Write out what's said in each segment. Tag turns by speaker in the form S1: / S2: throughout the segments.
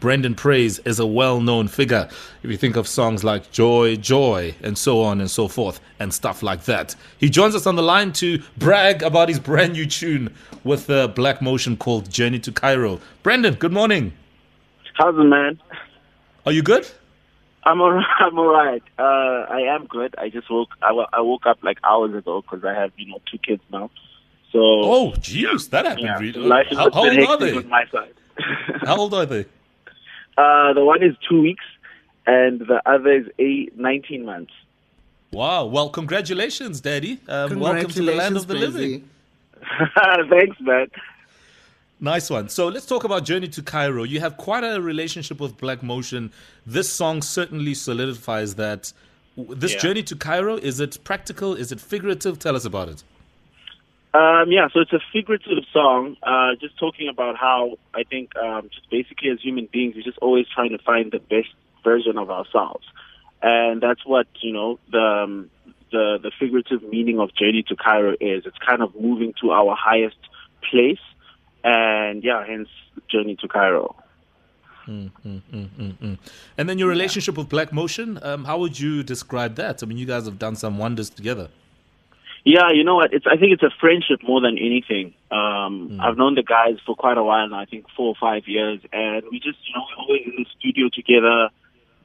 S1: Brenden Praise is a well known figure. If you think of songs like Joy, Joy, and so on and so forth, and stuff like that. He joins us on the line to brag about his brand new tune with uh, Black Motion called Journey to Cairo. Brenden, good morning.
S2: How's it, man?
S1: Are you good?
S2: I'm all, I'm all right. Uh, I am good. I just woke I, I woke up like hours ago because I have you know two kids now. So
S1: Oh, jeez, that happened.
S2: yeah,
S1: really.
S2: life is
S1: How, how old are they?
S2: on my side.
S1: How old are they?
S2: uh, the one is two weeks, and the other is eight, 19 months.
S1: Wow. Well, congratulations, Daddy. Um, welcome to the land of the living.
S2: Thanks, man.
S1: Nice one. So let's talk about Journey to Cairo. You have quite a relationship with Black Motion. This song certainly solidifies that. This
S2: Yeah.
S1: journey to Cairo, is it practical? Is it figurative? Tell us about it.
S2: Um, yeah, so it's a figurative song, uh, just talking about how I think um, just basically as human beings, we're just always trying to find the best version of ourselves, and that's what you know the um, the the figurative meaning of Journey to Cairo is. It's kind of moving to our highest place, and yeah, hence Journey to Cairo.
S1: And then your relationship with Black Motion, um, how would you describe that? I mean, you guys have done some wonders together.
S2: Yeah, you know what? It's I think it's a friendship more than anything. Um, I've known the guys for quite a while now. I think four or five years, and we just you know we're always in the studio together,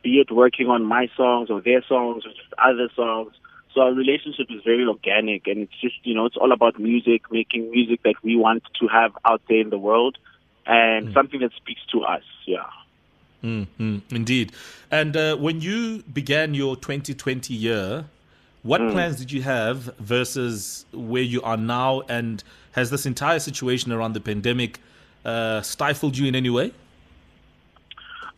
S2: be it working on my songs or their songs or just other songs. So our relationship is very organic, and it's just you know it's all about music, making music that we want to have out there in the world, and something that speaks to us. Yeah.
S1: Mm, mm, indeed. And uh, when you began your 2020 year, what plans did you have versus where you are now? And has this entire situation around the pandemic uh, stifled you in any way?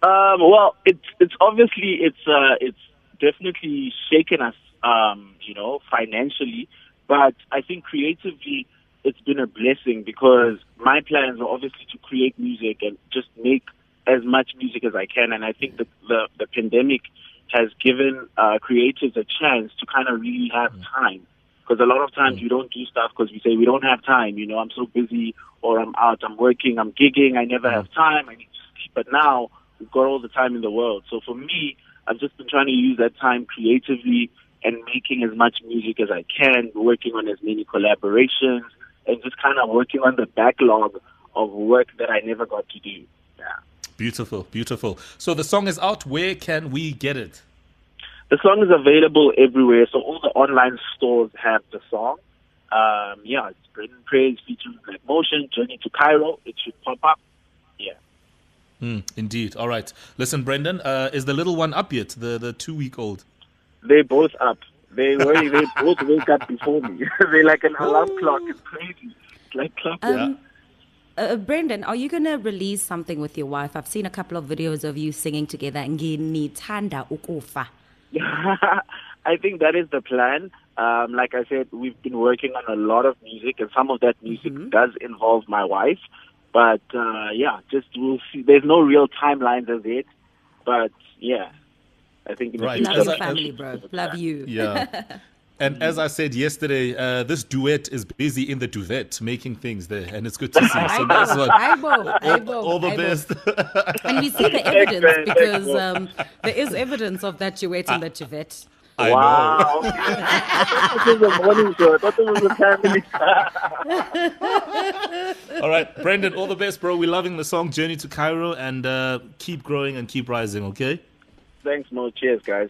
S2: Um, well, it's it's obviously it's uh, it's definitely shaken us, um, you know, financially, but I think creatively it's been a blessing because my plans are obviously to create music and just make as much music as I can, and I think the the, the pandemic has given uh, creatives a chance to kind of really have mm. time. Because a lot of times mm. we don't do stuff because we say we don't have time. You know, I'm so busy, or I'm out, I'm working, I'm gigging, I never mm. have time. I need to sleep. But now we've got all the time in the world. So for me, I've just been trying to use that time creatively and making as much music as I can, working on as many collaborations, and just kind of working on the backlog of work that I never got to do. Yeah.
S1: Beautiful, beautiful. So the song is out. Where can we get it?
S2: The song is available everywhere, so all the online stores have the song. Um, yeah, it's Brenden Praise featuring Black Motion, Journey to Cairo. It should pop up. Yeah.
S1: Mm, indeed. All right. Listen, Brenden, uh, is the little one up yet? The the two week old.
S2: They're both up. They were, they both wake up before me. They're like an alarm clock. It's crazy. It's like clock.
S3: Um, uh, Brenden, are you going to release something with your wife? I've seen a couple of videos of you singing together. Nginithanda ukufa. Yeah.
S2: I think that is the plan. Um, like I said, we've been working on a lot of music, and some of that music does involve my wife. But uh, yeah, just we'll see. There's no real timelines as yet, but yeah, I think in the
S1: Right.
S2: future-
S3: Love
S1: As
S3: your family, bro. Love you.
S1: Yeah. And as I said yesterday, uh, this duet is busy in the duvet making things there, and it's good to see. So that's what.
S3: Aibo,
S1: All,
S3: aibo,
S1: all the
S3: aibo.
S1: best.
S3: And we see the evidence because um, there is evidence of that duet in the duvet.
S1: I know.
S2: Wow. this is a morning show. I thought it was a family.
S1: All right, Brenden, all the best, bro. We're loving the song Journey to Cairo, and uh, keep growing and keep rising, okay?
S2: Thanks, Mo. Cheers, guys.